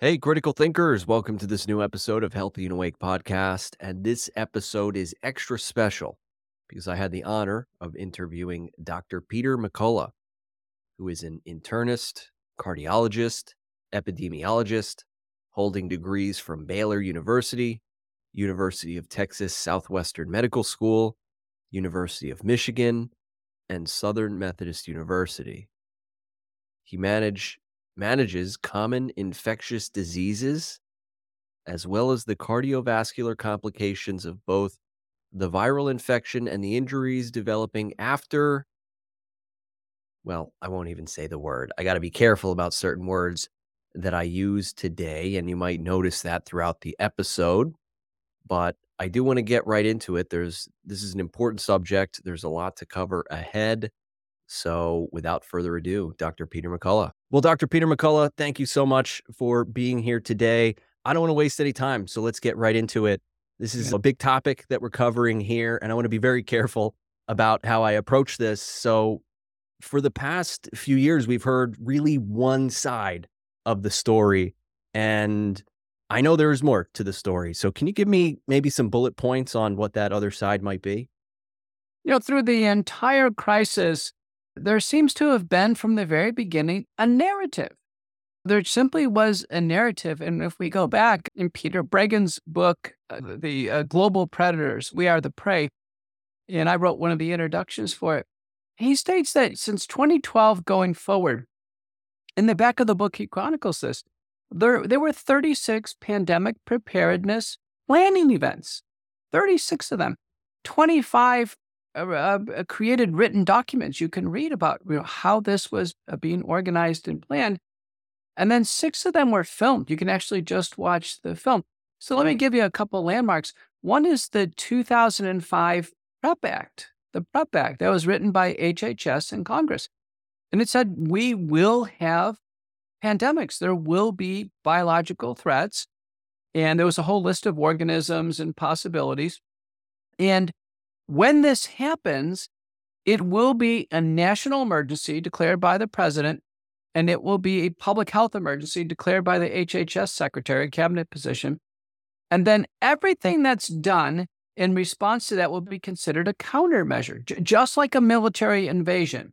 Hey, critical thinkers, welcome to this new episode of Healthy and Awake podcast. And this episode is extra special because I had the honor of interviewing Dr. Peter McCullough, who is an internist, cardiologist, epidemiologist, holding degrees from Baylor University, University of Texas Southwestern Medical School, University of Michigan, and Southern Methodist University. He managed manages common infectious diseases as well as the cardiovascular complications of both the viral infection and the injuries developing after. Well, I won't even say the word. I got to be careful about certain words that I use today, and you might notice that throughout the episode. But I do want to get right into it. There's this is an important subject. There's a lot to cover ahead. So, without further ado, Dr. Peter McCullough. Well, Dr. Peter McCullough, thank you so much for being here today. I don't want to waste any time, so let's get right into it. This is a big topic that we're covering here, and I want to be very careful about how I approach this. So, for the past few years, we've heard really one side of the story, and I know there is more to the story. So, can you give me maybe some bullet points on what that other side might be? You know, through the entire crisis, there seems to have been from the very beginning a narrative. There simply was a narrative. And if we go back in Peter Breggin's book, uh, The uh, Global Predators, We Are the Prey, and I wrote one of the introductions for it, he states that since 2012 going forward, in the back of the book, he chronicles this. There, there were 36 pandemic preparedness planning events, 36 of them. 25 uh, uh, created written documents you can read about you know, how this was uh, being organized and planned. And then six of them were filmed. You can actually just watch the film. So let me give you a couple landmarks. One is the 2005 PrEP Act, the PrEP Act that was written by HHS and Congress. And it said, we will have pandemics. There will be biological threats. And there was a whole list of organisms and possibilities. And when this happens, it will be a national emergency declared by the president, and it will be a public health emergency declared by the HHS secretary, cabinet position. And then everything that's done in response to that will be considered a countermeasure, j- just like a military invasion.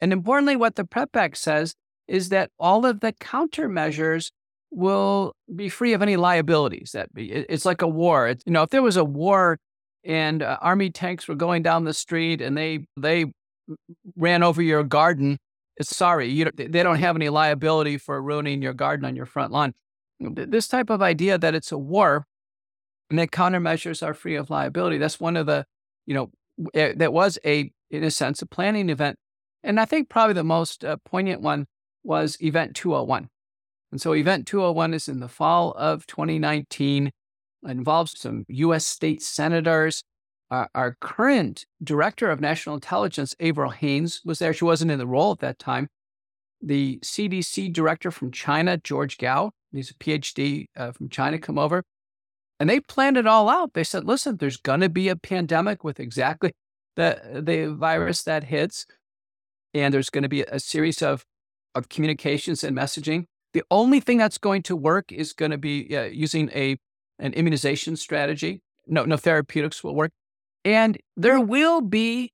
And importantly, what the PrEP Act says is that all of the countermeasures will be free of any liabilities. That be, it's like a war. It's, you know, if there was a war and uh, army tanks were going down the street and they they ran over your garden. It's sorry you they don't have any liability for ruining your garden on your front lawn. This type of idea that it's a war and that countermeasures are free of liability that's one of the you know eh, that was a in a sense a planning event. And i think probably the most uh, poignant one was event 201 and so event 201 is in the fall of 2019 involves some U.S. state senators. Our, our, current director of national intelligence, Avril Haines, was there. She wasn't in the role at that time. The CDC director from China, George Gao, he's a PhD uh, from China, come over. And they planned it all out. They said, listen, there's going to be a pandemic with exactly the, the virus that hits. And there's going to be a series of, of communications and messaging. The only thing that's going to work is going to be uh, using a an immunization strategy. No, no therapeutics will work. And there will be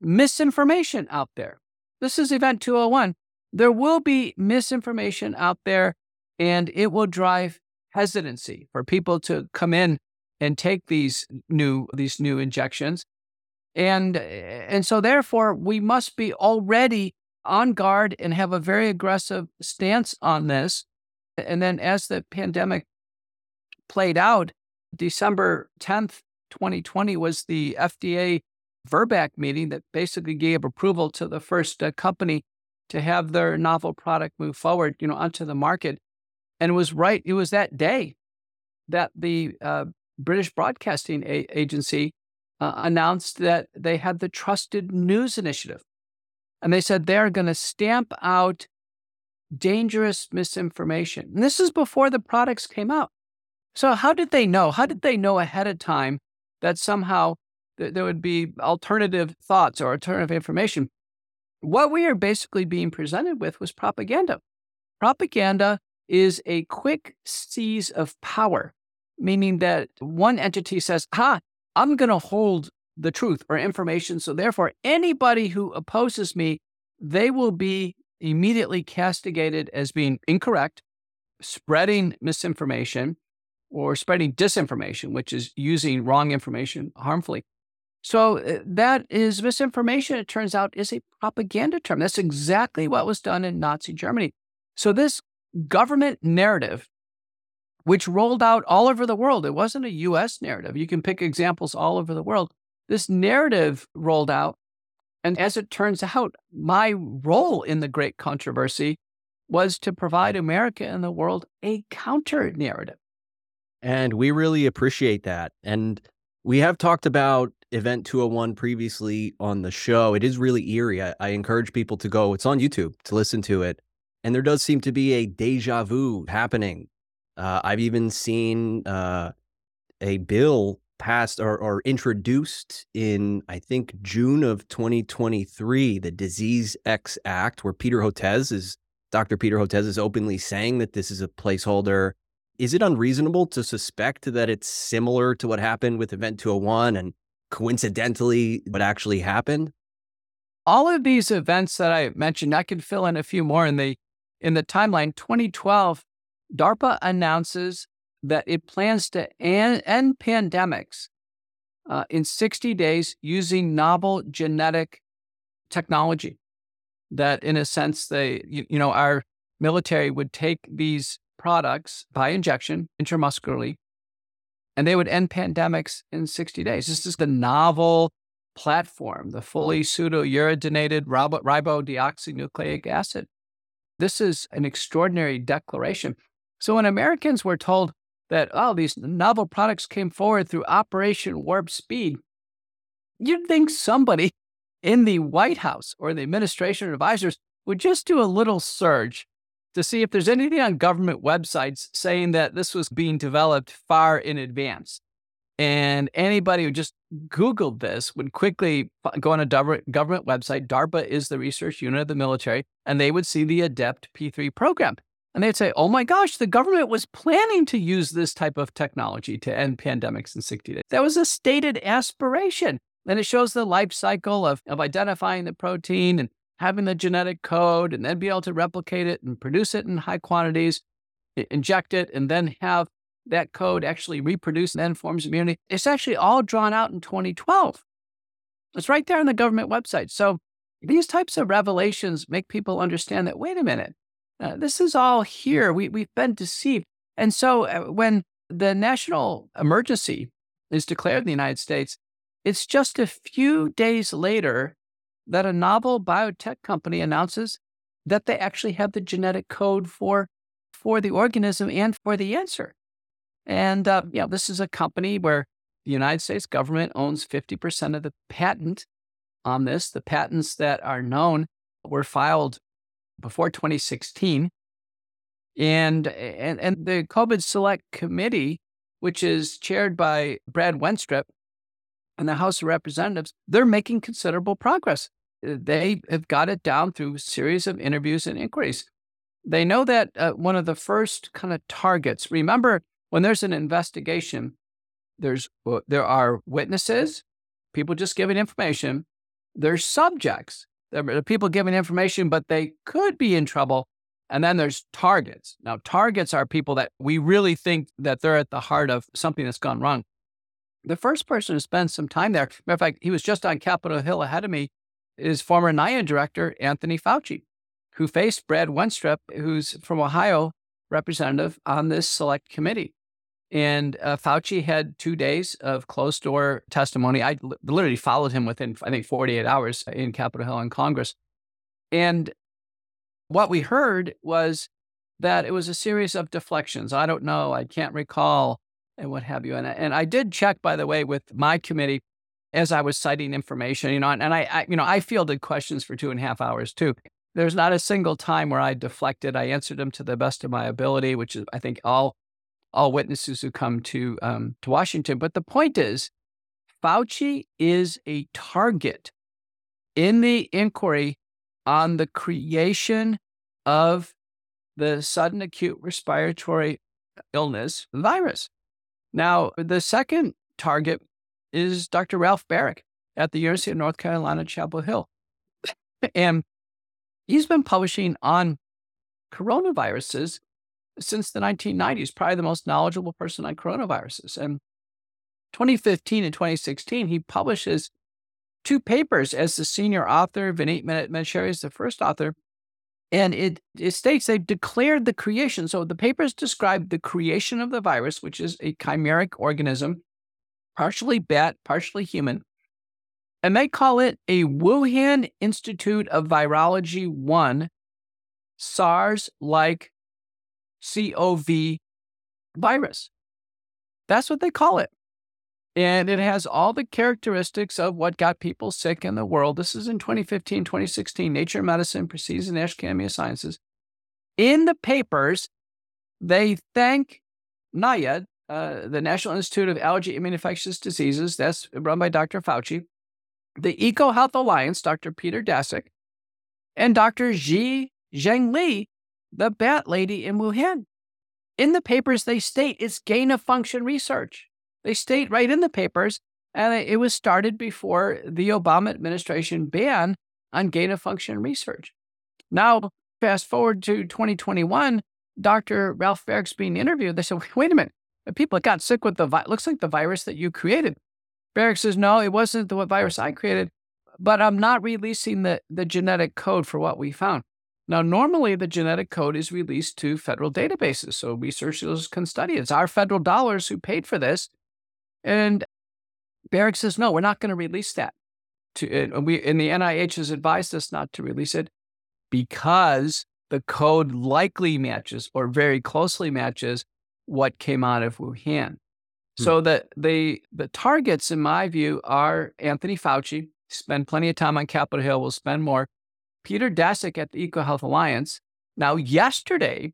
misinformation out there. This is Event 201. There will be misinformation out there, and it will drive hesitancy for people to come in and take these new these new injections. And and so therefore we must be already on guard and have a very aggressive stance on this. And then as the pandemic played out, December 10th, 2020 was the FDA VRBPAC meeting that basically gave approval to the first uh, company to have their novel product move forward, you know, onto the market. And it was right, it was that day that the uh, British Broadcasting A- Agency uh, announced that they had the Trusted News Initiative. And they said they're going to stamp out dangerous misinformation. And this is before the products came out. So, how did they know? How did they know ahead of time that somehow th- there would be alternative thoughts or alternative information? What we are basically being presented with was propaganda. Propaganda is a quick seize of power, meaning that one entity says, Ha, I'm going to hold the truth or information. So therefore, anybody who opposes me, they will be immediately castigated as being incorrect, spreading misinformation, or spreading disinformation, which is using wrong information harmfully. So uh, that is misinformation, it turns out, is a propaganda term. That's exactly what was done in Nazi Germany. So this government narrative, which rolled out all over the world, it wasn't a US narrative. You can pick examples all over the world. This narrative rolled out. And as it turns out, my role in the great controversy was to provide America and the world a counter narrative. And we really appreciate that. And we have talked about Event 201 previously on the show. It is really eerie. I, I, encourage people to go, it's on YouTube to listen to it. And there does seem to be a deja vu happening. Uh, I've even seen uh, a bill passed or, or introduced in, I think, June of 2023, the Disease X Act, where Peter Hotez is, Dr. Peter Hotez is openly saying that this is a placeholder is it unreasonable to suspect that it's similar to what happened with Event 201 and coincidentally what actually happened? All of these events that I mentioned, I can fill in a few more in the in the timeline. 2012, DARPA announces that it plans to end, pandemics uh, in 60 days using novel genetic technology. That, in a sense, they you, you know our military would take these products by injection intramuscularly, and they would end pandemics in 60 days. This is the novel platform, the fully pseudo-uridated ribo- ribodeoxynucleic acid. This is an extraordinary declaration. So when Americans were told that, oh, these novel products came forward through Operation Warp Speed, you'd think somebody in the White House or the administration advisors would just do a little surge to see if there's anything on government websites saying that this was being developed far in advance. And anybody who just Googled this would quickly go on a government website. DARPA is the research unit of the military, and they would see the ADEPT P3 program. And they'd say, oh my gosh, the government was planning to use this type of technology to end pandemics in 60 days. That was a stated aspiration. And it shows the life cycle of, of identifying the protein and having the genetic code and then be able to replicate it and produce it in high quantities, inject it, and then have that code actually reproduce and then forms immunity. It's actually all drawn out in 2012. It's right there on the government website. So these types of revelations make people understand that, wait a minute, uh, this is all here. We, we've been deceived. And so uh, when the national emergency is declared in the United States, it's just a few days later that a novel biotech company announces that they actually have the genetic code for for the organism and for the answer. And uh, know this is a company where the United States government owns 50% of the patent on this. The patents that are known were filed before 2016. And, and, and the COVID Select Committee, which is chaired by Brad Wenstrup, and the House of Representatives, they're making considerable progress. They have got it down through series of interviews and inquiries. They know that uh, one of the first kind of targets, remember, when there's an investigation, there's uh, there are witnesses, people just giving information. There's subjects, there are people giving information, but they could be in trouble. And then there's targets. Now, targets are people that we really think that they're at the heart of something that's gone wrong. The first person to spend some time there, matter of fact, he was just on Capitol Hill ahead of me, is former NIA director Anthony Fauci, who faced Brad Wenstrup, who's from Ohio, representative on this select committee. And uh, Fauci had two days of closed door testimony. I literally followed him within, I think, 48 hours in Capitol Hill in Congress. And what we heard was that it was a series of deflections. I don't know, I can't recall and what have you. And, and I did check, by the way, with my committee as I was citing information, you know, and, and I, I, you know, I fielded questions for two and a half hours too. There's not a single time where I deflected. I answered them to the best of my ability, which is, I think, all all witnesses who come to um, to Washington. But the point is, Fauci is a target in the inquiry on the creation of the sudden acute respiratory illness virus. Now, the second target is Dr. Ralph Baric at the University of North Carolina, Chapel Hill. and he's been publishing on coronaviruses since the 1990s, probably the most knowledgeable person on coronaviruses. And 2015 and 2016, he publishes two papers as the senior author. Vineet Menachery is the first author. And it, it states they've declared the creation. So the papers describe the creation of the virus, which is a chimeric organism, partially bat, partially human. And they call it a Wuhan Institute of Virology 1 SARS like CoV virus. That's what they call it. And it has all the characteristics of what got people sick in the world. This is in 2015, 2016, Nature Medicine, Proceeds in Academia Sciences. In the papers, they thank NIAID, uh, the National Institute of Allergy and Infectious Diseases, that's run by Dr. Fauci, the EcoHealth Alliance, Dr. Peter Daszak, and Dr. Shi Zhengli, the bat lady in Wuhan. In the papers, they state it's gain of function research. They state right in the papers, and it was started before the Obama administration ban on gain of function research. Now, fast forward to 2021, Dr. Ralph Baric's being interviewed. They said, wait a minute, people got sick with the virus, looks like the virus that you created. Baric says, no, it wasn't the virus I created, but I'm not releasing the, the genetic code for what we found. Now, normally the genetic code is released to federal databases, so researchers can study it. It's our federal dollars who paid for this. And Baric says, no, we're not going to release that. To, and, we, and the NIH has advised us not to release it because the code likely matches or very closely matches what came out of Wuhan. Hmm. So the, the, the targets, in my view, are Anthony Fauci, spend plenty of time on Capitol Hill, We'll spend more. Peter Daszak at the EcoHealth Alliance. Now, yesterday,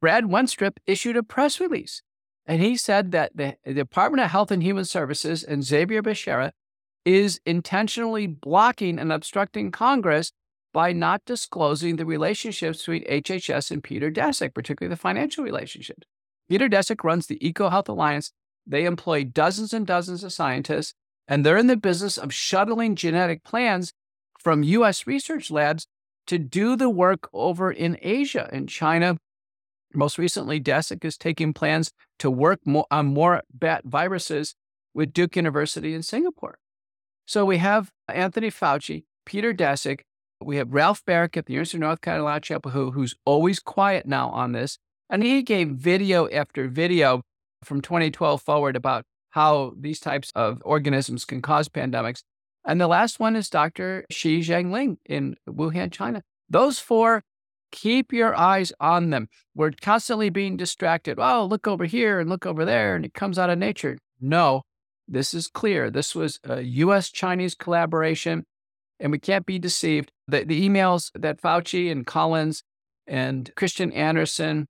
Brad Wenstrup issued a press release, and he said that the, the Department of Health and Human Services and Xavier Becerra is intentionally blocking and obstructing Congress by not disclosing the relationships between HHS and Peter Daszak, particularly the financial relationships. Peter Daszak runs the EcoHealth Alliance. They employ dozens and dozens of scientists, and they're in the business of shuttling genetic plans from US research labs to do the work over in Asia and China. Most recently, Daszak is taking plans to work more, on uh, more bat viruses with Duke University in Singapore. So we have Anthony Fauci, Peter Daszak, we have Ralph Baric at the University of North Carolina Chapel Hill, who's always quiet now on this. And he gave video after video from 2012 forward about how these types of organisms can cause pandemics. And the last one is Dr. Shi Zhengli in Wuhan, China. Those four, keep your eyes on them. We're constantly being distracted. Oh, look over here and look over there, and it comes out of nature. No, this is clear. This was a US Chinese collaboration, and we can't be deceived. The, the emails that Fauci and Collins and Kristian Andersen,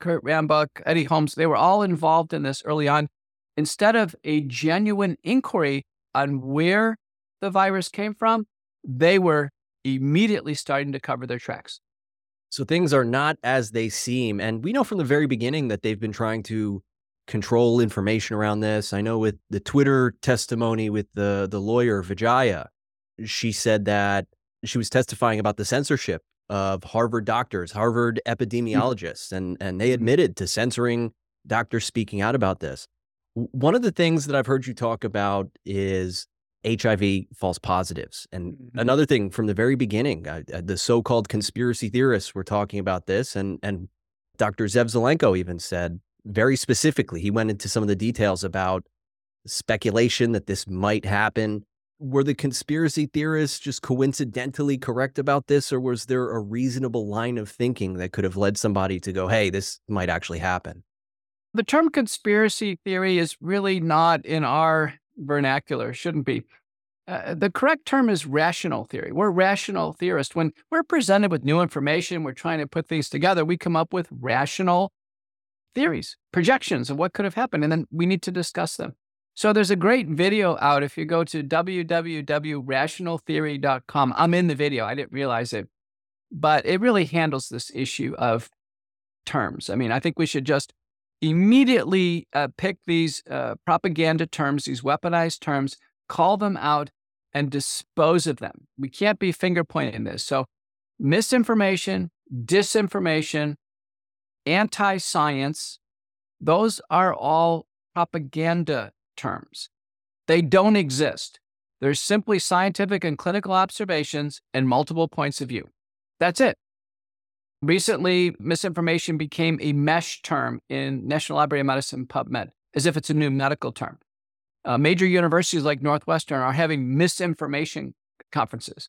Kurt Rambuck, Eddie Holmes, they were all involved in this early on. Instead of a genuine inquiry on where the virus came from, they were immediately starting to cover their tracks. So things are not as they seem. And we know from the very beginning that they've been trying to control information around this. I know with the Twitter testimony with the, the lawyer Vijaya, she said that she was testifying about the censorship of Harvard doctors, Harvard mm. epidemiologists, and, and they mm-hmm. admitted to censoring doctors speaking out about this. One of the things that I've heard you talk about is HIV false positives. And mm-hmm. another thing from the very beginning, uh, uh the so called conspiracy theorists were talking about this. And, and Dr. Zev Zelenko even said very specifically, he went into some of the details about speculation that this might happen. Were the conspiracy theorists just coincidentally correct about this, or was there a reasonable line of thinking that could have led somebody to go, hey, this might actually happen? The term conspiracy theory is really not in our vernacular, shouldn't be. Uh, the correct term is rational theory. We're rational theorists. When we're presented with new information, we're trying to put things together, we come up with rational theories, projections of what could have happened, and then we need to discuss them. So there's a great video out. If you go to www.rationaltheory.com, I'm in the video. I didn't realize it. but it really handles this issue of terms. I mean, I think we should just immediately uh, pick these uh, propaganda terms, these weaponized terms, call them out, and dispose of them. We can't be finger pointing this. So, misinformation, disinformation, anti science, those are all propaganda terms. They don't exist. They're simply scientific and clinical observations and multiple points of view. That's it. Recently, misinformation became a MeSH term in National Library of Medicine PubMed, as if it's a new medical term. Uh, major universities like Northwestern are having misinformation conferences.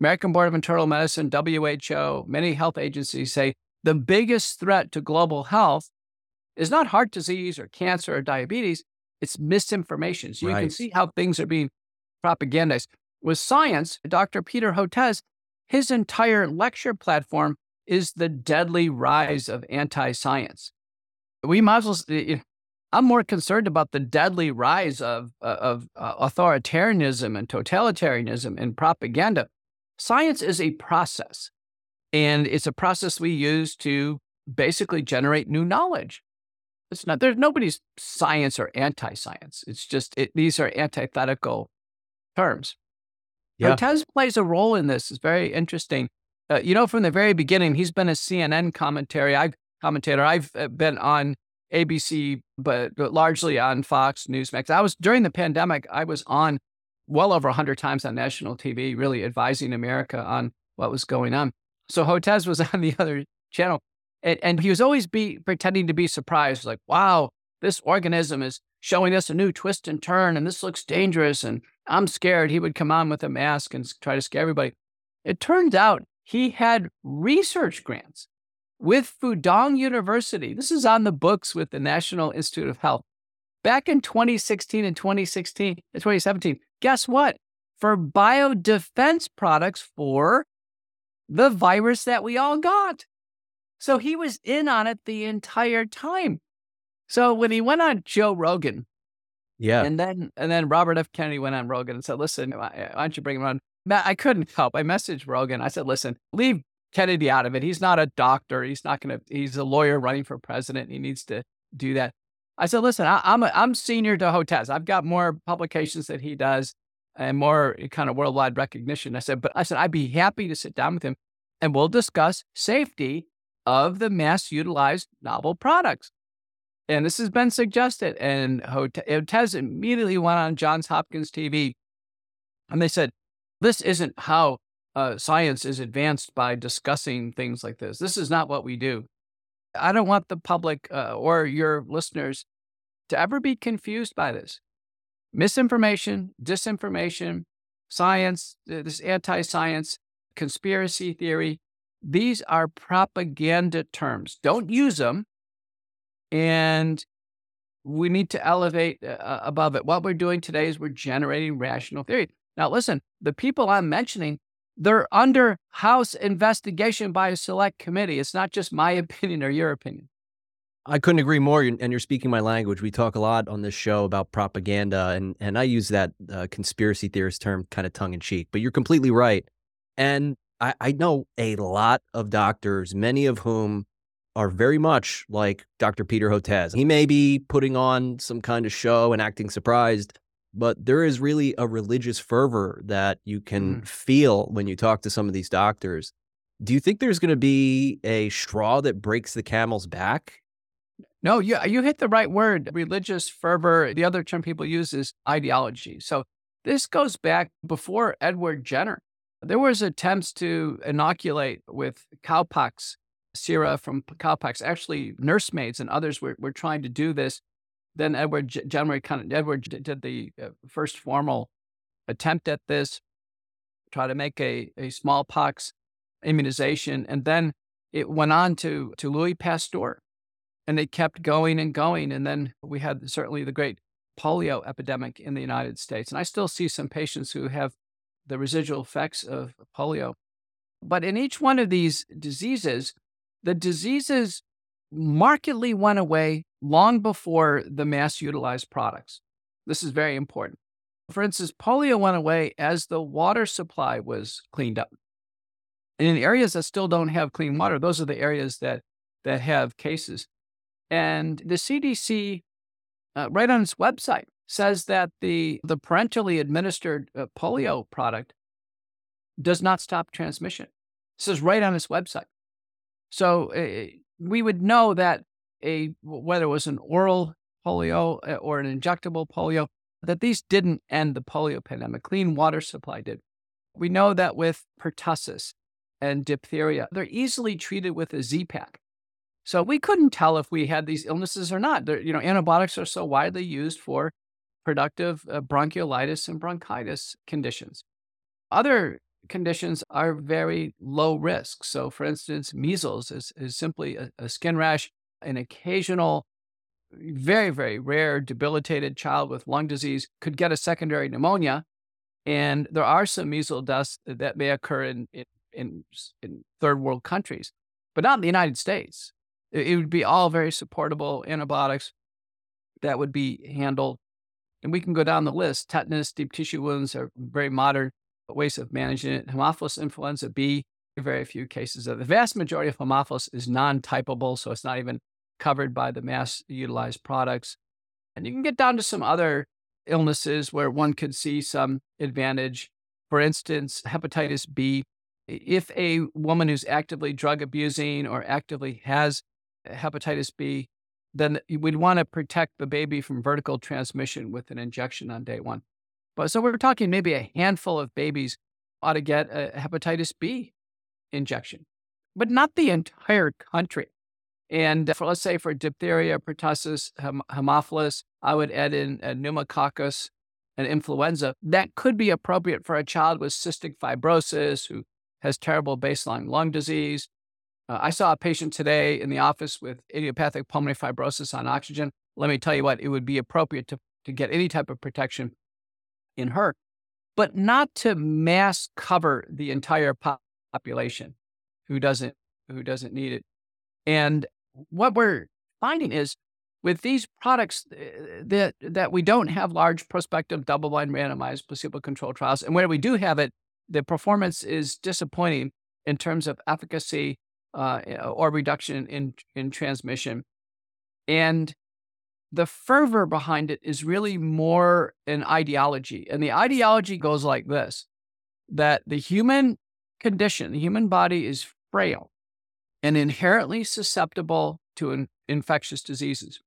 American Board of Internal Medicine, WHO, many health agencies say the biggest threat to global health is not heart disease or cancer or diabetes, it's misinformation. So you right. can see how things are being propagandized. With science, Dr. Peter Hotez, his entire lecture platform is the deadly rise of anti science. We might as well, I'm more concerned about the deadly rise of, uh, of uh, authoritarianism and totalitarianism and propaganda. Science is a process, and it's a process we use to basically generate new knowledge. It's not, there's nobody's science or anti science. It's just, it, these are antithetical terms. Yeah. Hotez plays a role in this. It's very interesting. Uh, you know, from the very beginning, he's been a CNN commentary. I've commentator. I've uh, been on ABC, but largely on Fox Newsmax. I was during the pandemic. I was on well over hundred times on national TV, really advising America on what was going on. So Hotez was on the other channel, and, and he was always be pretending to be surprised, like, "Wow, this organism is showing us a new twist and turn, and this looks dangerous." And I'm scared. He would come on with a mask and try to scare everybody. It turns out he had research grants with Fudan University. This is on the books with the National Institute of Health. Back in 2016 and 2016 and uh, 2017, guess what? For biodefense products for the virus that we all got. So he was in on it the entire time. So when he went on Joe Rogan, yeah, and then and then Robert F. Kennedy went on Rogan and said, "Listen, why eh, don't you bring him on?" I couldn't help. I messaged Rogan. I said, "Listen, leave Kennedy out of it. He's not a doctor. He's not going to. He's a lawyer running for president. He needs to do that." I said, "Listen, I, am a, I'm senior to Hotez. I've got more publications that he does and more kind of worldwide recognition." I said, "But I said I'd be happy to sit down with him and we'll discuss safety of the mass utilized novel products." And this has been suggested. And Hotez immediately went on Johns Hopkins TV and they said, this isn't how uh, science is advanced by discussing things like this. This is not what we do. I don't want the public uh, or your listeners to ever be confused by this. Misinformation, disinformation, science, this anti science, conspiracy theory, these are propaganda terms. Don't use them and we need to elevate uh, uh, above it. What we're doing today is we're generating rational theory. Now, listen, the people I'm mentioning, they're under House investigation by a select committee. It's not just my opinion or your opinion. I couldn't agree more. And you're speaking my language. We talk a lot on this show about propaganda, and and I use that uh, conspiracy theorist term kind of tongue in cheek. But you're completely right. And I, I know a lot of doctors, many of whom are very much like Dr. Peter Hotez. He may be putting on some kind of show and acting surprised, but there is really a religious fervor that you can mm. feel when you talk to some of these doctors. Do you think there's going to be a straw that breaks the camel's back? No, you, you hit the right word. Religious fervor. The other term people use is ideology. So this goes back before Edward Jenner. There was attempts to inoculate with cowpox Sera from cowpox, actually nursemaids and others were, were trying to do this. Then Edward Jenner kind of Edward did the uh, first formal attempt at this, try to make a, a smallpox immunization, and then it went on to to Louis Pasteur, and it kept going and going, and then we had certainly the great polio epidemic in the United States, and I still see some patients who have the residual effects of polio. But in each one of these diseases, the diseases markedly went away long before the mass utilized products. This is very important. For instance, polio went away as the water supply was cleaned up. And in areas that still don't have clean water, those are the areas that that have cases. And the CDC, uh, right on its website, says that the the parentally administered uh, polio product does not stop transmission. This is right on its website. So uh, we would know that a whether it was an oral polio uh, or an injectable polio, that these didn't end the polio pandemic. Clean water supply did. We know that with pertussis and diphtheria, they're easily treated with a Z-Pak. So we couldn't tell if we had these illnesses or not. They're, you know, antibiotics are so widely used for productive uh, bronchiolitis and bronchitis conditions. Other conditions are very low risk. So, for instance, measles is, is simply a, a skin rash, an occasional, very, very rare debilitated child with lung disease could get a secondary pneumonia. And there are some measles deaths that may occur in, in, in, in third world countries, but not in the United States. It, it would be all very supportable antibiotics that would be handled. And we can go down the list. Tetanus, deep tissue wounds are very modern ways of managing it. Haemophilus influenza B, very few cases of the vast majority of Haemophilus is non-typable, so it's not even covered by the mass utilized products. And you can get down to some other illnesses where one could see some advantage. For instance, hepatitis B. If a woman who's actively drug abusing or actively has hepatitis B, then we'd want to protect the baby from vertical transmission with an injection on day one. But so we're talking maybe a handful of babies ought to get a hepatitis B injection, but not the entire country. And for let's say for diphtheria, pertussis, hem- Haemophilus, I would add in a pneumococcus and influenza. That could be appropriate for a child with cystic fibrosis who has terrible baseline lung disease. Uh, I saw a patient today in the office with idiopathic pulmonary fibrosis on oxygen. Let me tell you what, it would be appropriate to, to get any type of protection in her, but not to mass cover the entire population who doesn't who doesn't need it. And what we're finding is with these products eh, that that we don't have large prospective double-blind randomized placebo-controlled trials, and where we do have it, the performance is disappointing in terms of efficacy uh, or reduction in in transmission. And the fervor behind it is really more an ideology. And the ideology goes like this that the human condition, the human body is frail and inherently susceptible to in- infectious diseases.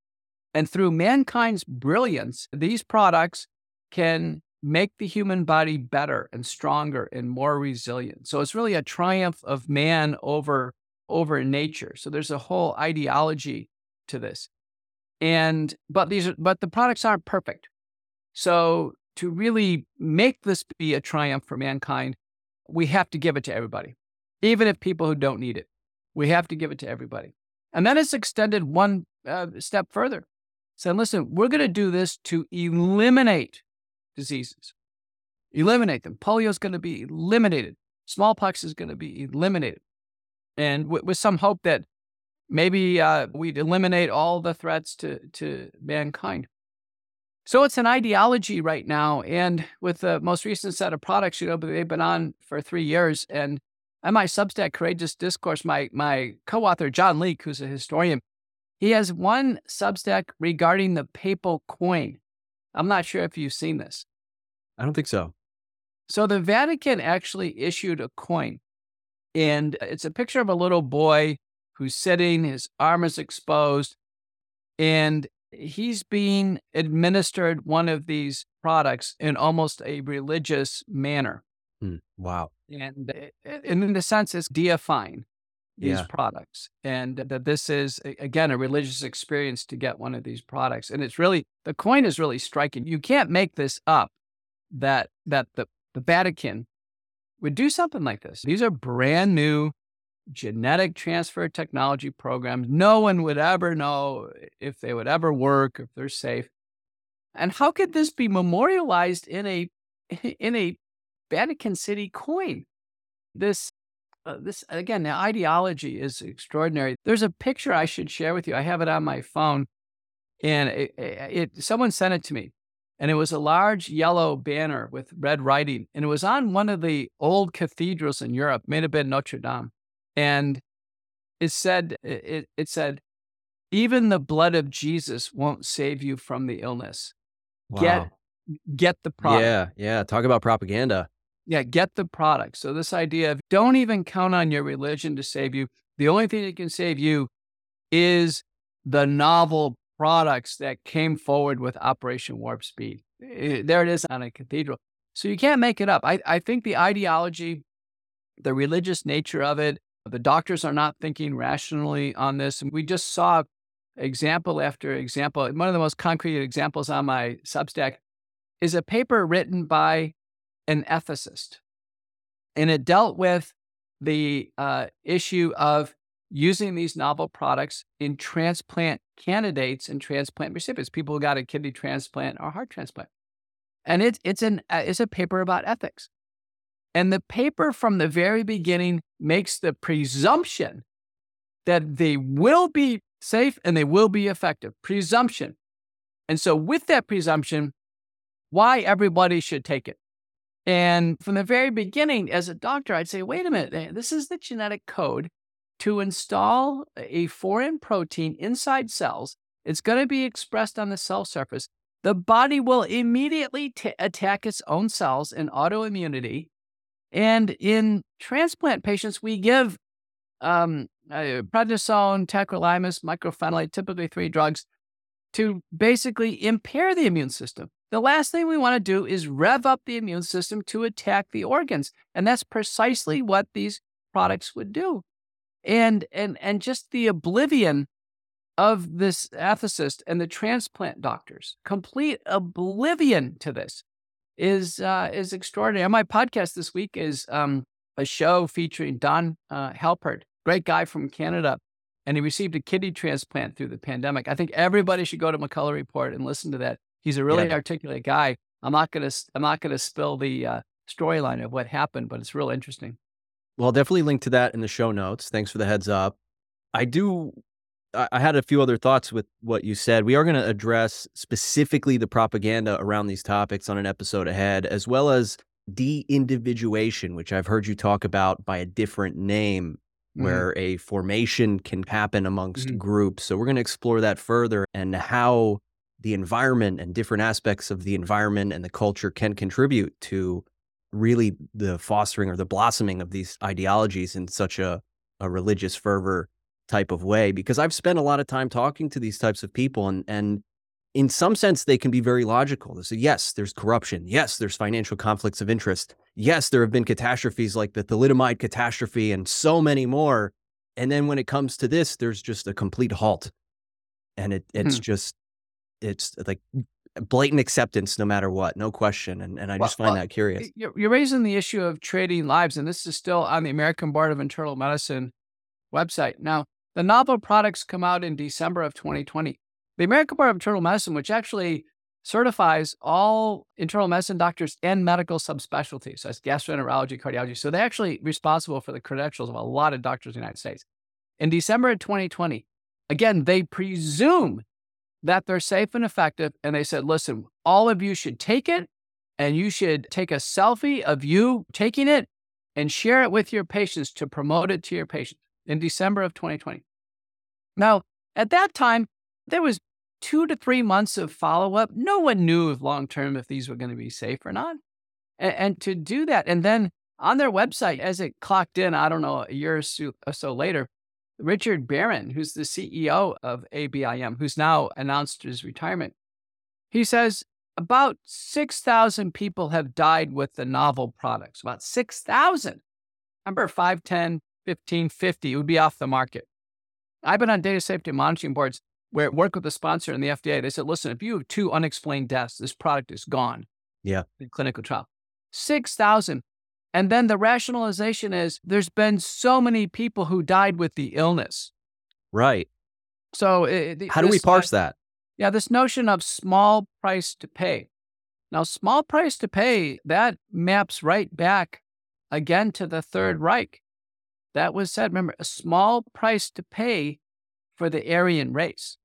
And through mankind's brilliance, these products can make the human body better and stronger and more resilient. So it's really a triumph of man over over nature. So there's a whole ideology to this. And but these are, but the products aren't perfect. So to really make this be a triumph for mankind, we have to give it to everybody, even if people who don't need it. We have to give it to everybody. And then it's extended one uh, step further. Saying, listen, we're going to do this to eliminate diseases, eliminate them. Polio is going to be eliminated. Smallpox is going to be eliminated. And w- with some hope that maybe uh, we'd eliminate all the threats to, to mankind. So it's an ideology right now. And with the most recent set of products, you know, they've been on for three years. And on my Substack, Courageous Discourse, my, my co author, John Leake, who's a historian, he has one Substack regarding the papal coin. I'm not sure if you've seen this. I don't think so. So the Vatican actually issued a coin, and it's a picture of a little boy who's sitting, his arm is exposed, and he's being administered one of these products in almost a religious manner. Hmm. Wow. And, and in the sense, it's deifying these yeah. products. And that this is, again, a religious experience to get one of these products. And it's really, the coin is really striking. You can't make this up that, that the, the Vatican would do something like this. These are brand new genetic transfer technology programs. No one would ever know if they would ever work, if they're safe. And how could this be memorialized in a in a Vatican City coin? This uh, this again, the ideology is extraordinary. There's a picture I should share with you. I have it on my phone, and it, it, someone sent it to me. And it was a large yellow banner with red writing. And it was on one of the old cathedrals in Europe, may have been Notre Dame. And it said, it, it said, even the blood of Jesus won't save you from the illness. Wow. Get get the product. Yeah, yeah. Talk about propaganda. Yeah, get the product. So this idea of don't even count on your religion to save you. The only thing that can save you is the novel products that came forward with Operation Warp Speed. Eh, there it is on a cathedral. So you can't make it up. I, I think the ideology, the religious nature of it, the doctors are not thinking rationally on this. And we just saw example after example. One of the most concrete examples on my Substack is a paper written by an ethicist. And it dealt with the uh, issue of using these novel products in transplant candidates and transplant recipients, people who got a kidney transplant or heart transplant. And it, it's, an, uh, it's a paper about ethics. And the paper from the very beginning makes the presumption that they will be safe and they will be effective. Presumption. And so, with that presumption, why everybody should take it. And from the very beginning, as a doctor, I'd say, wait a minute, eh, this is the genetic code to install a foreign protein inside cells. It's going to be expressed on the cell surface. The body will immediately t- attack its own cells in autoimmunity. And in transplant patients, we give um, uh, prednisone, tacrolimus, mycophenolate, typically three drugs, to basically impair the immune system. The last thing we want to do is rev up the immune system to attack the organs. And that's precisely what these products would do. And and and just the oblivion of this ethicist and the transplant doctors, complete oblivion to this is uh, is extraordinary. On my podcast this week is um, a show featuring Don uh, Halpert, great guy from Canada, and he received a kidney transplant through the pandemic. I think everybody should go to McCullough Report and listen to that. He's a really yeah. articulate guy. I'm not gonna I'm not gonna spill the uh, storyline of what happened, but it's real interesting. Well, I'll definitely link to that in the show notes. Thanks for the heads up. I do. I had a few other thoughts with what you said. We are going to address specifically the propaganda around these topics on an episode ahead, as well as de individuation, which I've heard you talk about by a different name mm-hmm. where a formation can happen amongst mm-hmm. groups. So we're going to explore that further and how the environment and different aspects of the environment and the culture can contribute to really the fostering or the blossoming of these ideologies in such a, a religious fervor type of way because I've spent a lot of time talking to these types of people and and in some sense they can be very logical. They say yes, there's corruption. Yes, there's financial conflicts of interest. Yes, there have been catastrophes like the thalidomide catastrophe and so many more. And then when it comes to this, there's just a complete halt. And it it's hmm. just it's like blatant acceptance no matter what, no question. And, and I just find well, that curious. You're raising the issue of trading lives, and this is still on the American Board of Internal Medicine website. Now, the novel products come out in December of 2020. The American Board of Internal Medicine, which actually certifies all internal medicine doctors and medical subspecialties, so that's gastroenterology, cardiology. So they're actually responsible for the credentials of a lot of doctors in the United States. In December of 2020, again, they presume that they're safe and effective. And they said, listen, all of you should take it and you should take a selfie of you taking it and share it with your patients to promote it to your patients in December of 2020. Now, at that time, there was two to three months of follow up. No one knew long term if these were going to be safe or not. And, and, to do that, and then on their website, as it clocked in, I don't know, a year or so, or so later, Richard Baron, who's the CEO of ABIM, who's now announced his retirement, he says about 6,000 people have died with the novel products. About 6,000. Number 5, 10, 15, 50 would be off the market. I've been on data safety monitoring boards where work with the sponsor and the FDA. They said, listen, if you have two unexplained deaths, this product is gone. Yeah. In clinical trial. 6,000. And then the rationalization is there's been so many people who died with the illness. Right. So, it, how do we parse that? Yeah, this notion of small price to pay. Now, small price to pay, that maps right back again to the Third Reich. That was said, remember, a small price to pay for the Aryan race.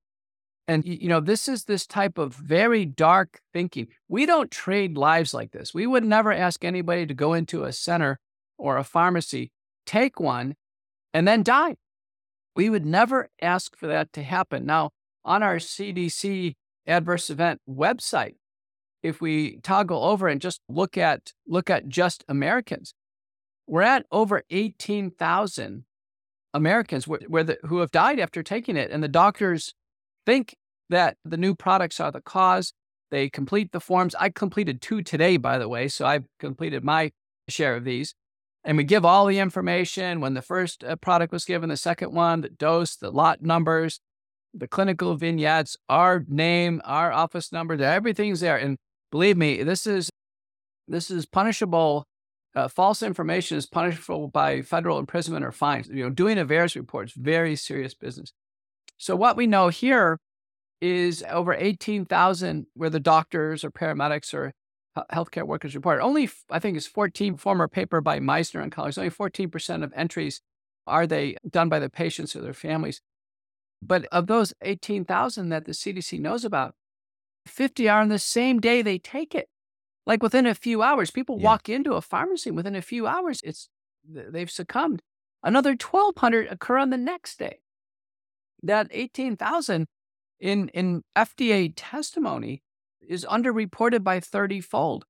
And, you know, this is this type of very dark thinking. We don't trade lives like this. We would never ask anybody to go into a center or a pharmacy, take one, and then die. We would never ask for that to happen. Now, on our CDC adverse event website, if we toggle over and just look at look at just Americans, we're at over 18,000 Americans the, who have died after taking it, and the doctors think that the new products are the cause. They complete the forms. I completed two today, by the way, so I've completed my share of these. And we give all the information when the first uh, product was given, the second one, the dose, the lot numbers, the clinical vignettes, our name, our office number, everything's there. And believe me, this is this is punishable. Uh, false information is punishable by federal imprisonment or fines. You know, doing a VAERS report is very serious business. So what we know here is over 18,000 where the doctors or paramedics or healthcare workers reported. Only, I think it's 14, former paper by Meisner and colleagues, only 14% of entries are they done by the patients or their families. But of those 18,000 that the CDC knows about, 50 are on the same day they take it. Like within a few hours, people yeah. walk into a pharmacy within a few hours, it's they've succumbed. Another 1,200 occur on the next day. That 18,000 in in FDA testimony is underreported by 30 fold.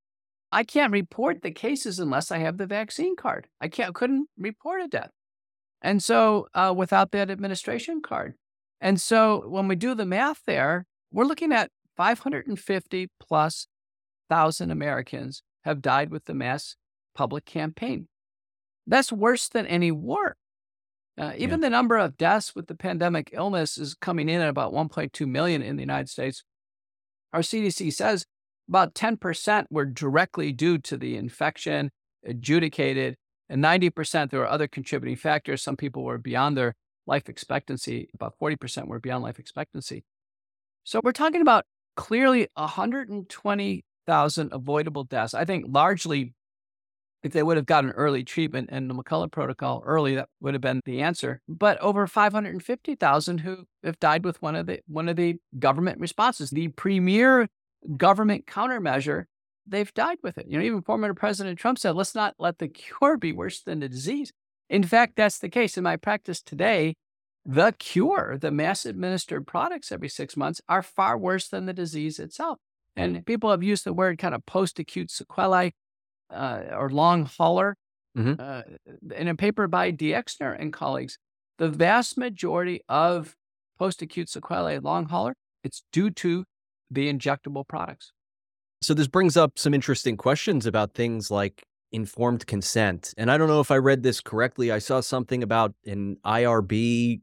I can't report the cases unless I have the vaccine card. I can't couldn't report a death. And so uh, without that administration card. And so when we do the math there, we're looking at 550 plus thousand Americans have died with the mass public campaign. That's worse than any war. Uh, even yeah. the number of deaths with the pandemic illness is coming in at about 1.2 million in the United States. Our CDC says about 10% were directly due to the infection, adjudicated, and 90% there were other contributing factors. Some people were beyond their life expectancy, about 40% were beyond life expectancy. So we're talking about clearly 120,000 avoidable deaths. I think largely if they would have gotten early treatment and the McCullough protocol early, that would have been the answer. But over 550,000 who have died with one of the one of the government responses, the premier government countermeasure, they've died with it. You know, even former President Trump said, "Let's not let the cure be worse than the disease." In fact, that's the case in my practice today. The cure, the mass administered products every six months, are far worse than the disease itself. And people have used the word kind of post acute sequelae uh, or long hauler. Mm-hmm. Uh, in a paper by D. Exner and colleagues, the vast majority of post acute sequelae long hauler, it's due to the injectable products. So, this brings up some interesting questions about things like informed consent. And I don't know if I read this correctly. I saw something about an IRB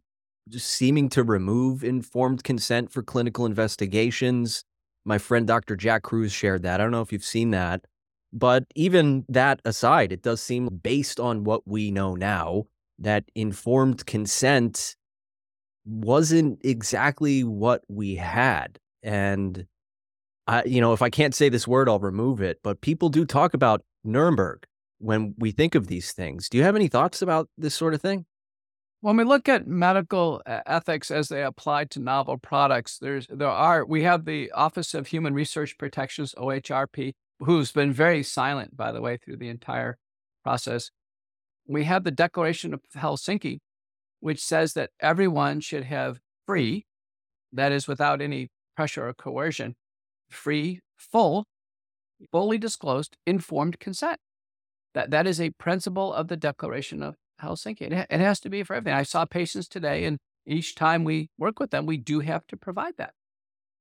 just seeming to remove informed consent for clinical investigations. My friend Dr. Jack Kruse shared that. I don't know if you've seen that. But even that aside, it does seem based on what we know now that informed consent wasn't exactly what we had. And I, you know, if I can't say this word, I'll remove it. But people do talk about Nuremberg when we think of these things. Do you have any thoughts about this sort of thing? When we look at medical ethics as they apply to novel products, there's there are we have the Office of Human Research Protections OHRP who's been very silent, by the way, through the entire process. We have the Declaration of Helsinki, which says that everyone should have free, that is, without any pressure or coercion, free, full, fully disclosed, informed consent. That, that is a principle of the Declaration of Helsinki. It, it has to be for everything. I saw patients today, and each time we work with them, we do have to provide that.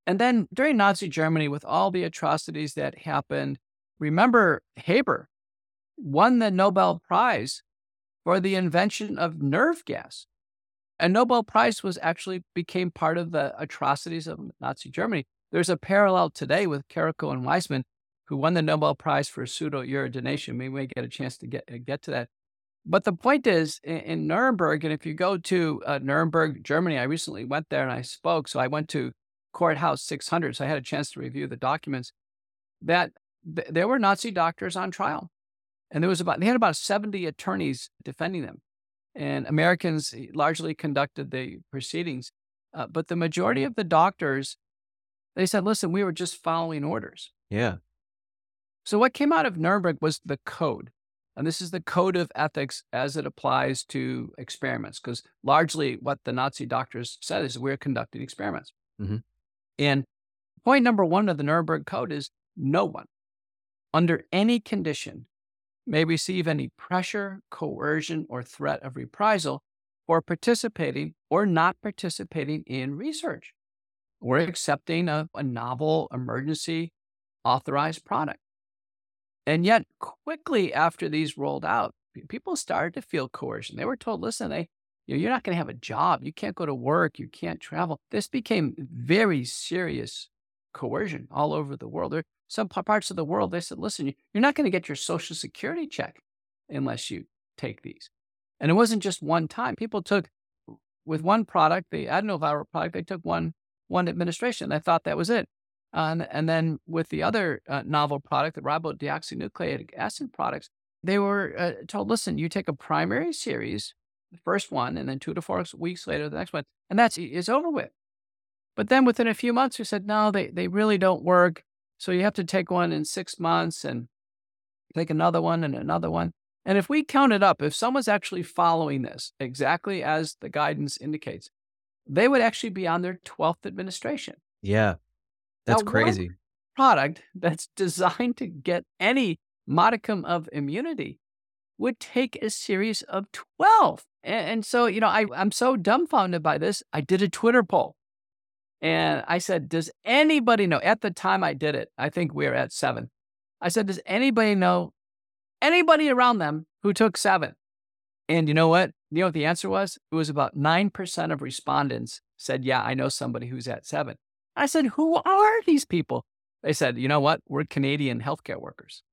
And then during Nazi Germany, with all the atrocities that happened, remember Haber won the Nobel Prize for the invention of nerve gas. And Nobel Prize was actually became part of the atrocities of Nazi Germany. There's a parallel today with Karikó and Weissman, who won the Nobel Prize for pseudo-uridination. We may get a chance to get get to that. But the point is, in, in Nuremberg, and if you go to uh, Nuremberg, Germany, I recently went there and I spoke. So I went to Courthouse 600. So I had a chance to review the documents that th- there were Nazi doctors on trial. And there was about, they had about 70 attorneys defending them. And Americans largely conducted the proceedings. Uh, but the majority of the doctors, they said, listen, we were just following orders. Yeah. So what came out of Nuremberg was the code. And this is the code of ethics as it applies to experiments, because largely what the Nazi doctors said is we're conducting experiments. Mm-hmm. And point number one of the Nuremberg Code is no one, under any condition, may receive any pressure, coercion, or threat of reprisal for participating or not participating in research or accepting a, a novel emergency authorized product. And yet, quickly after these rolled out, people started to feel coercion. They were told, listen, they, you're not going to have a job. You can't go to work. You can't travel. This became very serious coercion all over the world. There some parts of the world, they said, listen, you're not going to get your social security check unless you take these. And it wasn't just one time. People took with one product, the adenoviral product, they took one one administration. They thought that was it. and and then with the other uh, novel product, the ribodeoxynucleic acid products, they were uh, told, listen, you take a primary series, the first one, and then two to four weeks later, the next one, and that's it's over with. But then within a few months, we said, no, they, they really don't work. So you have to take one in six months and take another one and another one. And if we count it up, if someone's actually following this exactly as the guidance indicates, they would actually be on their 12th administration. Yeah. That's now, crazy. Product that's designed to get any modicum of immunity would take a series of 12. And, and so, you know, I, I'm so dumbfounded by this. I did a Twitter poll and I said, Does anybody know? At the time I did it, I think we were at seven. I said, Does anybody know anybody around them who took seven? And you know what? You know what the answer was? It was about 9% of respondents said, Yeah, I know somebody who's at seven. I said, Who are these people? They said, You know what? We're Canadian healthcare workers.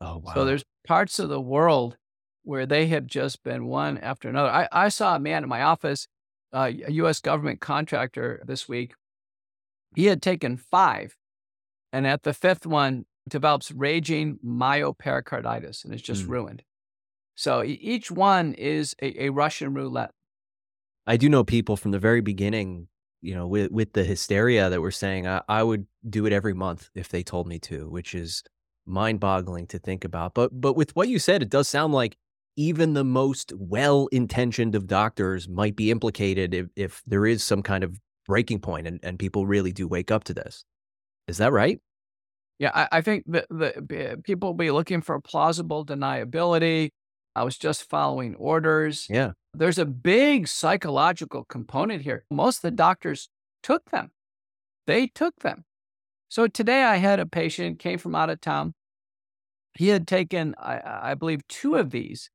Oh, wow. So there's parts of the world where they have just been one after another. I, I saw a man in my office, uh, a US government contractor this week he had taken five, and at the fifth one, develops raging myopericarditis and is just mm. ruined. So each one is a, a, Russian roulette. I do know people from the very beginning, you know, with with the hysteria that were saying I, I would do it every month if they told me to, which is mind-boggling to think about. But but with what you said, it does sound like even the most well-intentioned of doctors might be implicated if, if there is some kind of breaking point and, and people really do wake up to this. Is that right? Yeah, I, I think that the people will be looking for plausible deniability. I was just following orders. Yeah. There's a big psychological component here. Most of the doctors took them. They took them. So today I had a patient came from out of town. He had taken, I, I believe, two of these,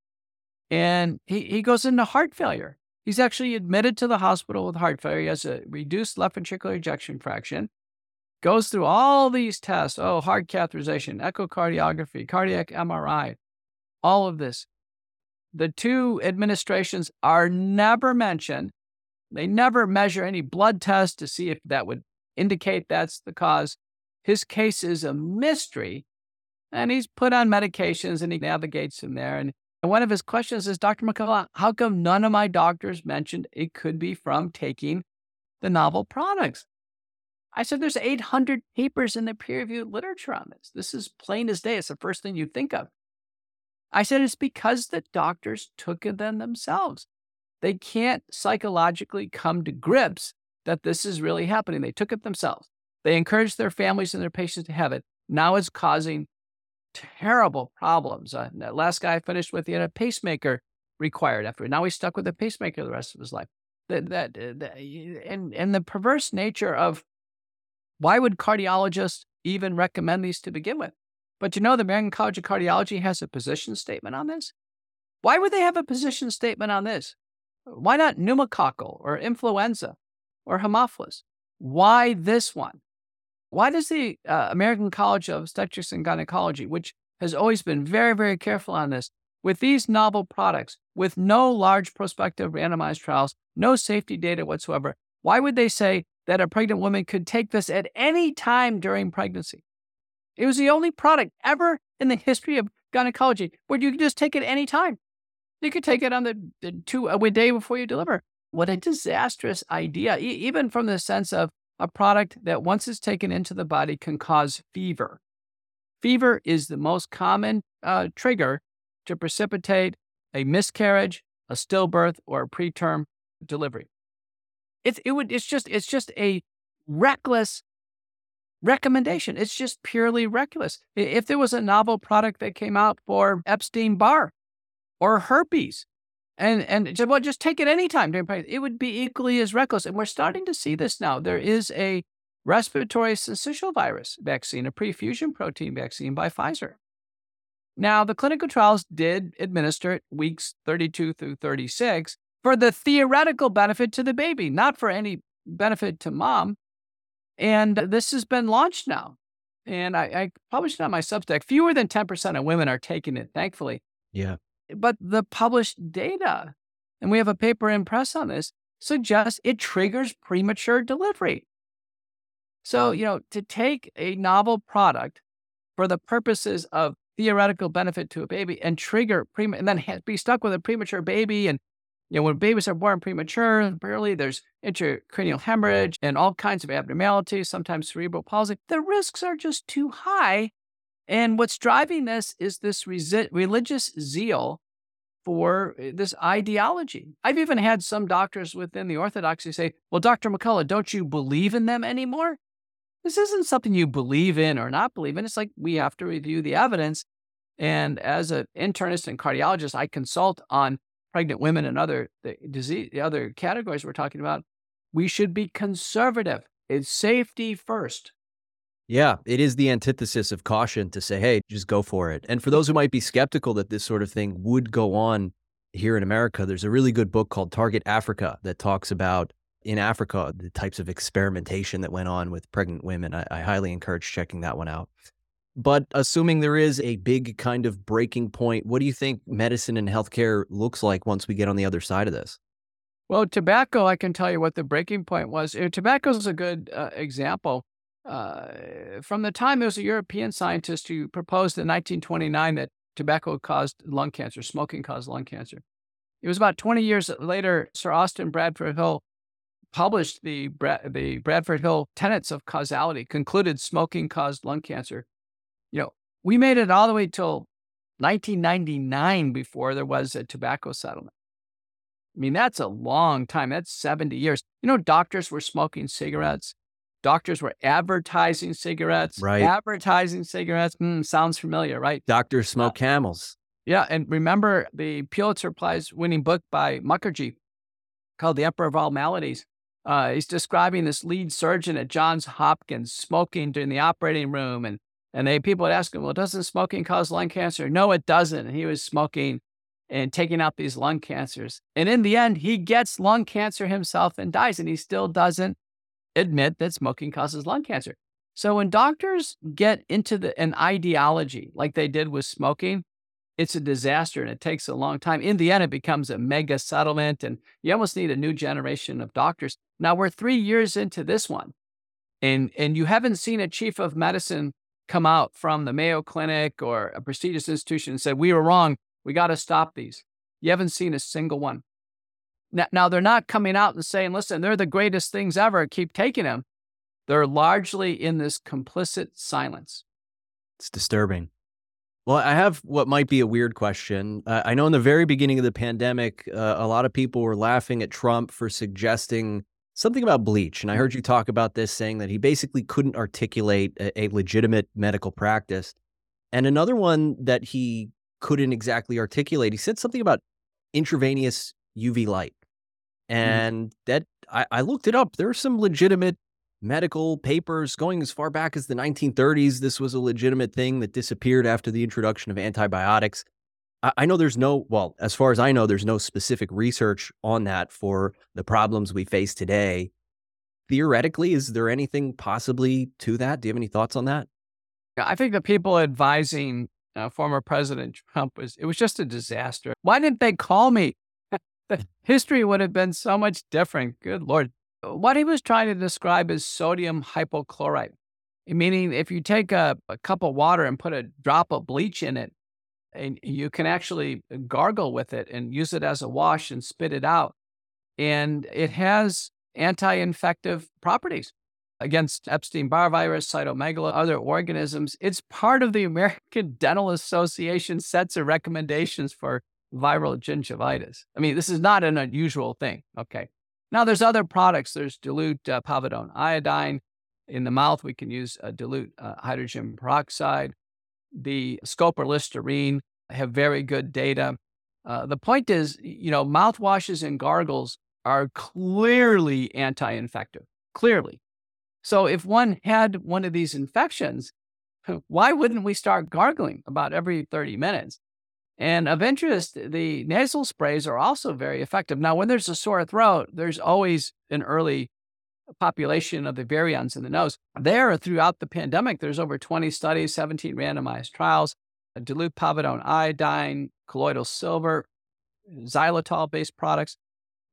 and he, he goes into heart failure. He's actually admitted to the hospital with heart failure. He has a reduced left ventricular ejection fraction. Goes through all these tests oh, heart catheterization, echocardiography, cardiac MRI, all of this. The two administrations are never mentioned. They never measure any blood tests to see if that would indicate that's the cause. His case is a mystery, and he's put on medications and he navigates in there. And and one of his questions is, Dr. McCullough, how come none of my doctors mentioned it could be from taking the novel products? I said, there's 800 papers in the peer reviewed literature on this. This is plain as day. It's the first thing you think of. I said, it's because the doctors took it then themselves. They can't psychologically come to grips that this is really happening. They took it themselves. They encouraged their families and their patients to have it. Now it's causing terrible problems. Uh, that last guy I finished with, he had a pacemaker required after. Now he's stuck with a pacemaker the rest of his life. That, that, uh, that and and the perverse nature of why would cardiologists even recommend these to begin with? But you know, the American College of Cardiology has a position statement on this. Why would they have a position statement on this? Why not pneumococcal or influenza or Haemophilus? Why this one? Why does the uh, American College of Obstetrics and Gynecology, which has always been very, very careful on this, with these novel products, with no large prospective randomized trials, no safety data whatsoever, why would they say that a pregnant woman could take this at any time during pregnancy? It was the only product ever in the history of gynecology where you could just take it any time. You could take it on the, the two a day before you deliver. What a disastrous idea, e- even from the sense of a product that once it's taken into the body can cause fever. Fever is the most common uh, trigger to precipitate a miscarriage, a stillbirth, or a preterm delivery. It's it would it's just it's just a reckless recommendation. It's just purely reckless. If there was a novel product that came out for Epstein Barr or herpes, and and just, well, just take it anytime during pregnancy, it would be equally as reckless. And we're starting to see this now. There is a respiratory syncytial virus vaccine, a prefusion protein vaccine by Pfizer. Now, the clinical trials did administer it weeks 32 through 36 for the theoretical benefit to the baby, not for any benefit to mom. And this has been launched now. And I, I published it on my Substack. Fewer than 10% of women are taking it, thankfully. Yeah. But the published data, and we have a paper in press on this, suggests it triggers premature delivery. So, you know, to take a novel product for the purposes of theoretical benefit to a baby and trigger prema and then be stuck with a premature baby and you know, when babies are born premature, barely there's intracranial hemorrhage and all kinds of abnormalities, sometimes cerebral palsy. The risks are just too high. And what's driving this is this resi- religious zeal for eh, this ideology. I've even had some doctors within the orthodoxy say, Well, Dr. McCullough, don't you believe in them anymore? This isn't something you believe in or not believe in. It's like we have to review the evidence. And as an internist and cardiologist, I consult on pregnant women and other the disease, the other categories we're talking about, we should be conservative. It's safety first. Yeah, it is the antithesis of caution to say, hey, just go for it. And for those who might be skeptical that this sort of thing would go on here in America, there's a really good book called Target Africa that talks about in Africa the types of experimentation that went on with pregnant women. I, I highly encourage checking that one out. But assuming there is a big kind of breaking point, what do you think medicine and healthcare looks like once we get on the other side of this? Well, tobacco, I can tell you what the breaking point was. Tobacco is a good uh, example. Uh, from the time it was a European scientist who proposed in 1929 that tobacco caused lung cancer, smoking caused lung cancer. It was about 20 years later, Sir Austin Bradford Hill published the, Bra- the Bradford Hill tenets of causality, concluded smoking caused lung cancer you know, we made it all the way till 1999 before there was a tobacco settlement. I mean, that's a long time. That's 70 years. You know, doctors were smoking cigarettes. Doctors were advertising cigarettes. Right. Advertising cigarettes. Mm, sounds familiar, right? Doctors smoke uh, camels. Yeah. And remember the Pulitzer Prize winning book by Mukherjee called The Emperor of All Maladies. Uh, he's describing this lead surgeon at Johns Hopkins smoking during the operating room and and they people would ask him, well, doesn't smoking cause lung cancer? No, it doesn't. And he was smoking and taking out these lung cancers. And in the end, he gets lung cancer himself and dies. And he still doesn't admit that smoking causes lung cancer. So when doctors get into the, an ideology like they did with smoking, it's a disaster and it takes a long time. In the end, it becomes a mega settlement, and you almost need a new generation of doctors. Now we're three years into this one, and and you haven't seen a chief of medicine come out from the Mayo Clinic or a prestigious institution and said, We were wrong. We got to stop these. You haven't seen a single one. Now, they're not coming out and saying, Listen, they're the greatest things ever. Keep taking them. They're largely in this complicit silence. It's disturbing. Well, I have what might be a weird question. Uh, I know in the very beginning of the pandemic, uh, a lot of people were laughing at Trump for suggesting something about bleach. And I heard you talk about this saying that he basically couldn't articulate a, a legitimate medical practice. And another one that he couldn't exactly articulate, he said something about intravenous UV light. Mm. And mm. that I, I looked it up. There are some legitimate medical papers going as far back as the 1930s. This was a legitimate thing that disappeared after the introduction of antibiotics. I know there's no, well, as far as I know, there's no specific research on that for the problems we face today. Theoretically, is there anything possibly to that? Do you have any thoughts on that? I think the people advising uh, former President Trump was, it was just a disaster. Why didn't they call me? The history would have been so much different. Good Lord. What he was trying to describe is sodium hypochlorite, meaning if you take a, a cup of water and put a drop of bleach in it, and you can actually gargle with it and use it as a wash and spit it out. and it has anti infective properties against Epstein Barr virus, cytomegalo, other organisms. It's part of the American Dental Association sets of recommendations for viral gingivitis. I mean, this is not an unusual thing. Okay. Now, there's other products. There's dilute uh, povidone iodine. In the mouth, we can use uh, dilute uh, hydrogen peroxide. The scope or Listerine have very good data. Uh, the point is, you know, mouthwashes and gargles are clearly anti infective, clearly. So if one had one of these infections, why wouldn't we start gargling about every 30 minutes? And of interest, the nasal sprays are also very effective. Now, when there's a sore throat, there's always an early population of the virions in the nose. There, throughout the pandemic, there's over 20 studies, 17 randomized trials, uh, dilute povidone iodine, colloidal silver, xylitol based products.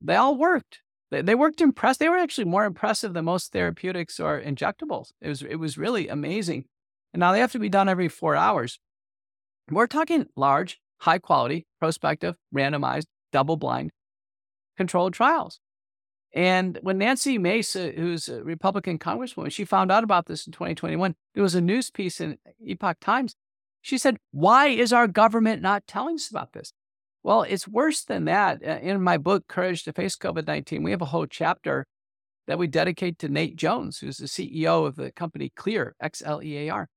They all worked. They, they worked impressed. They were actually more impressive than most therapeutics or injectables. It was, it was really amazing. And now they have to be done every four hours. We're talking large, high quality, prospective, randomized, double blind controlled trials. And when Nancy Mace, who's a Republican congresswoman, she found out about this in 2021, there was a news piece in Epoch Times. She said, Why is our government not telling us about this? Well, it's worse than that. Uh, in my book, Courage to Face COVID 19, we have a whole chapter that we dedicate to Nate Jones, who's the CEO of the company Xlear, X L E A R.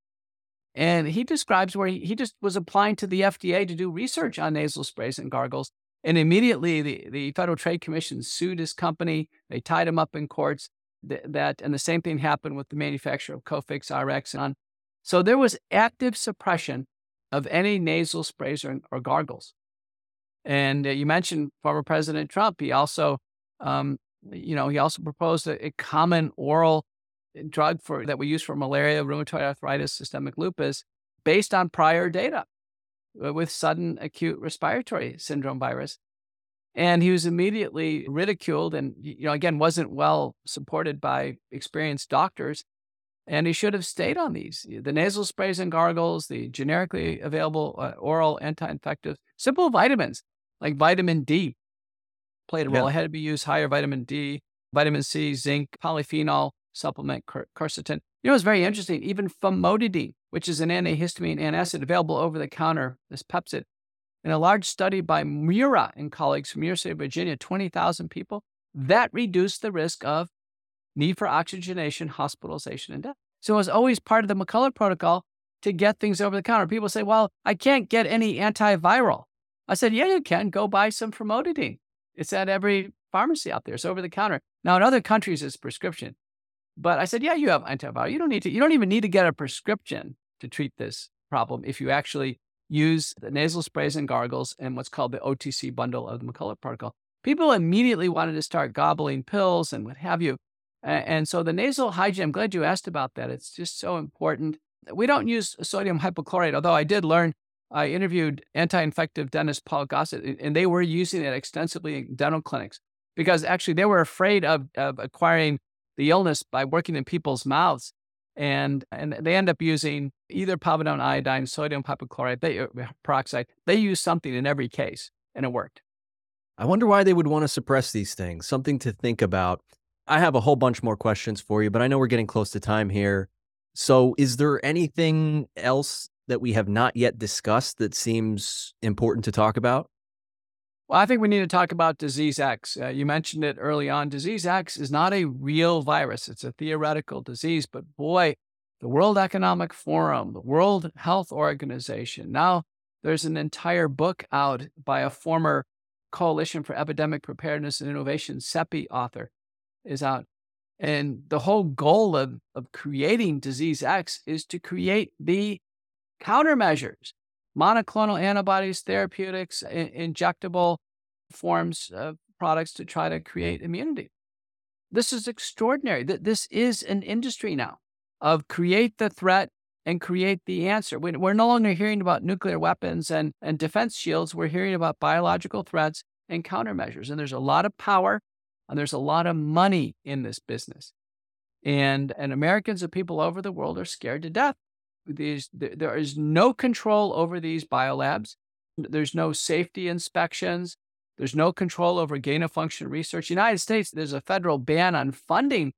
And he describes where he, he just was applying to the FDA to do research on nasal sprays and gargles. And immediately the, the Federal Trade Commission sued his company. They tied him up in courts. Th- that and the same thing happened with the manufacturer of Cofix RX and on. So there was active suppression of any nasal sprays or, or gargles. And uh, you mentioned former President Trump. He also, um, you know, he also proposed a, a common oral drug for that we use for malaria, rheumatoid arthritis, systemic lupus, based on prior data uh, with sudden acute respiratory syndrome virus. And he was immediately ridiculed and, you know, again, wasn't well supported by experienced doctors. And he should have stayed on these the nasal sprays and gargles, the generically available uh, oral anti infective, simple vitamins like vitamin D played a role. Yeah. It had to be used higher vitamin D, vitamin C, zinc, polyphenol, supplement quercetin. You know, it's very interesting. Even famotidine, which is an antihistamine antacid available over the counter, this Pepcid, in a large study by Mura and colleagues from University of Virginia, 20,000 people, that reduced the risk of need for oxygenation, hospitalization, and death. So it was always part of the McCullough protocol to get things over the counter. People say, well, I can't get any antiviral. I said, yeah, you can. Go buy some famotidine. It's at every pharmacy out there. It's over the counter. Now, in other countries, it's prescription. But I said, yeah, you have antiviral. You don't need to, you don't even need to get a prescription to treat this problem if you actually use the nasal sprays and gargles and what's called the OTC bundle of the McCullough protocol. People immediately wanted to start gobbling pills and what have you. And so the nasal hygiene, I'm glad you asked about that. It's just so important. We don't use sodium hypochlorite, although I did learn, I interviewed anti infective dentist Paul Gossett, and they were using it extensively in dental clinics because actually they were afraid of, of acquiring the illness by working in people's mouths. And, and they end up using either povidone iodine, sodium hypochlorite, they, uh, peroxide. They use something in every case, and it worked. I wonder why they would want to suppress these things. Something to think about. I have a whole bunch more questions for you, but I know we're getting close to time here. So, is there anything else that we have not yet discussed that seems important to talk about? Well, I think we need to talk about disease X. Uh, you mentioned it early on. Disease X is not a real virus, it's a theoretical disease. But boy, the World Economic Forum, the World Health Organization, now there's an entire book out by a former Coalition for Epidemic Preparedness and Innovation, CEPI author, is out. And the whole goal of, of creating Disease X is to create the countermeasures monoclonal antibodies, therapeutics, injectable forms of products to try to create immunity. This is extraordinary. That This is an industry now of create the threat and create the answer. We're no longer hearing about nuclear weapons and, and defense shields. We're hearing about biological threats and countermeasures. And there's a lot of power and there's a lot of money in this business. And, and Americans and people over the world are scared to death these there is no control over these biolabs. There's no safety inspections. There's no control over gain of function research. United States, there's a federal ban on funding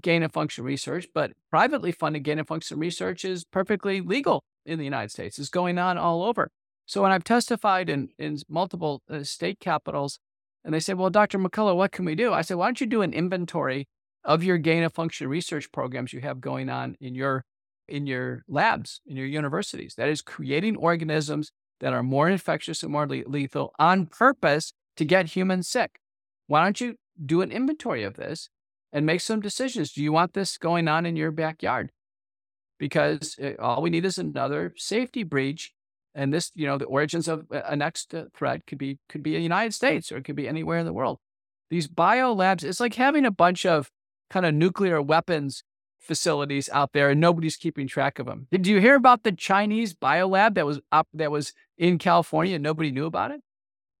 gain of function research, but privately funded gain of function research is perfectly legal in the United States. It's going on all over. So when I've testified in, in multiple uh, state capitals, and they say, well, Dr. McCullough, what can we do? I said, why don't you do an inventory of your gain of function research programs you have going on in your in your labs, in your universities. That is creating organisms that are more infectious and more le- lethal on purpose to get humans sick. Why don't you do an inventory of this and make some decisions? Do you want this going on in your backyard? Because it, uh, all we need is another safety breach. And this, you know, the origins of a next uh, threat could be could be the United States or it could be anywhere in the world. These bio labs, it's like having a bunch of kind of nuclear weapons facilities out there and nobody's keeping track of them. Did you hear about the Chinese biolab that was up that was in California and nobody knew about it?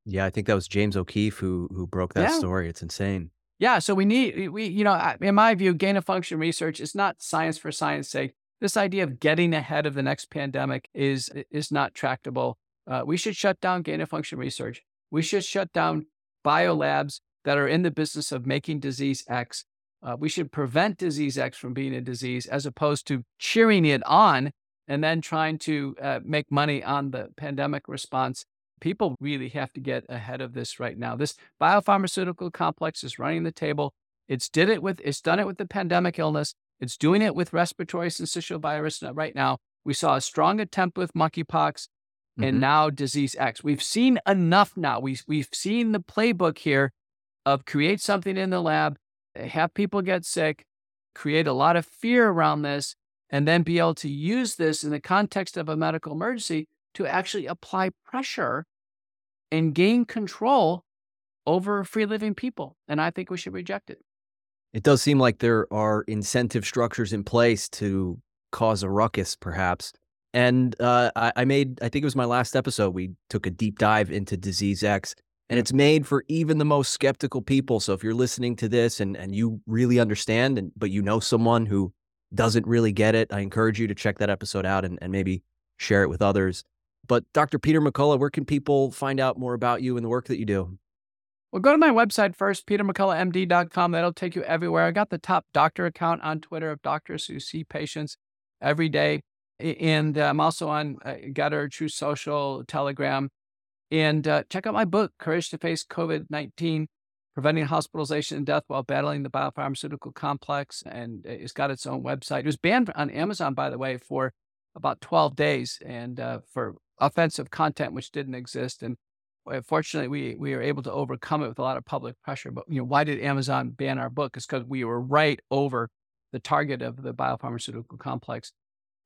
Yeah, I think that was James O'Keefe who who broke that Yeah. story. It's insane. Yeah, so we need we you know in my view, gain of function research is not science for science sake. This idea of getting ahead of the next pandemic is is not tractable. Uh, we should shut down gain of function research. We should shut down biolabs that are in the business of making disease X. Uh, we should prevent disease X from being a disease as opposed to cheering it on and then trying to uh, make money on the pandemic response. People really have to get ahead of this right now. This biopharmaceutical complex is running the table. It's did it with it's done it with the pandemic illness. It's doing it with respiratory syncytial virus right now. We saw a strong attempt with monkeypox and Mhm. now disease X. We've seen enough now. We we've seen the playbook here of create something in the lab, have people get sick, create a lot of fear around this, and then be able to use this in the context of a medical emergency to actually apply pressure and gain control over free living people. And I think we should reject it. It does seem like there are incentive structures in place to cause a ruckus, perhaps. And uh, I, I made, I think it was my last episode, we took a deep dive into Disease X, and it's made for even the most skeptical people. So if you're listening to this and, and you really understand, and but you know someone who doesn't really get it, I encourage you to check that episode out and, and maybe share it with others. But Dr. Peter McCullough, where can people find out more about you and the work that you do? Well, go to my website first, petermcculloughmd.com. That'll take you everywhere. I got the top doctor account on Twitter of doctors who see patients every day. And I'm also on uh, GETTR, Truth Social, Telegram. And uh, check out my book, Courage to Face COVID 19 Preventing Hospitalization and Death While Battling the Biopharmaceutical Complex. And it's got its own website. It was banned on Amazon, by the way, for about 12 days and uh, for offensive content, which didn't exist. And uh, fortunately, we we were able to overcome it with a lot of public pressure. But you know, why did Amazon ban our book? It's because we were right over the target of the biopharmaceutical complex.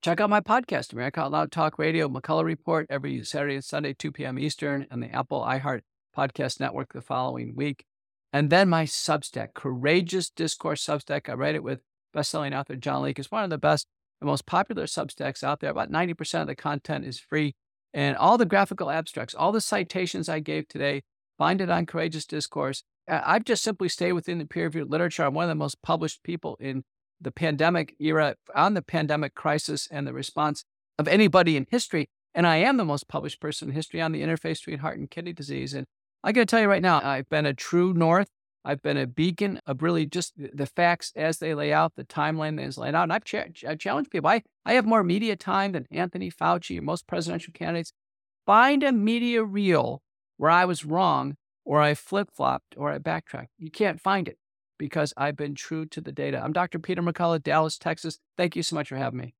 Check out my podcast, America Out Loud Talk Radio, McCullough Report, every Saturday and Sunday, 2 p.m. Eastern, and the Apple iHeart Podcast Network the following week. And then my Substack, Courageous Discourse Substack. I write it with bestselling author John Leake. It's one of the best and most popular Substacks out there. About 90% of the content is free. And all the graphical abstracts, all the citations I gave today, find it on Courageous Discourse. I've just simply stayed within the peer reviewed literature. I'm one of the most published people in the pandemic era on the pandemic crisis and the response of anybody in history. And I am the most published person in history on the interface between heart and kidney disease. And I got to tell you right now, I've been a true north. I've been a beacon of really just the facts as they lay out, the timeline is laid out. And I've, I've challenged people. I, I have more media time than Anthony Fauci or most presidential candidates. Find a media reel where I was wrong or I flip flopped or I backtracked. You can't find it because I've been true to the data. I'm Dr. Peter McCullough, Dallas, Texas. Thank you so much for having me.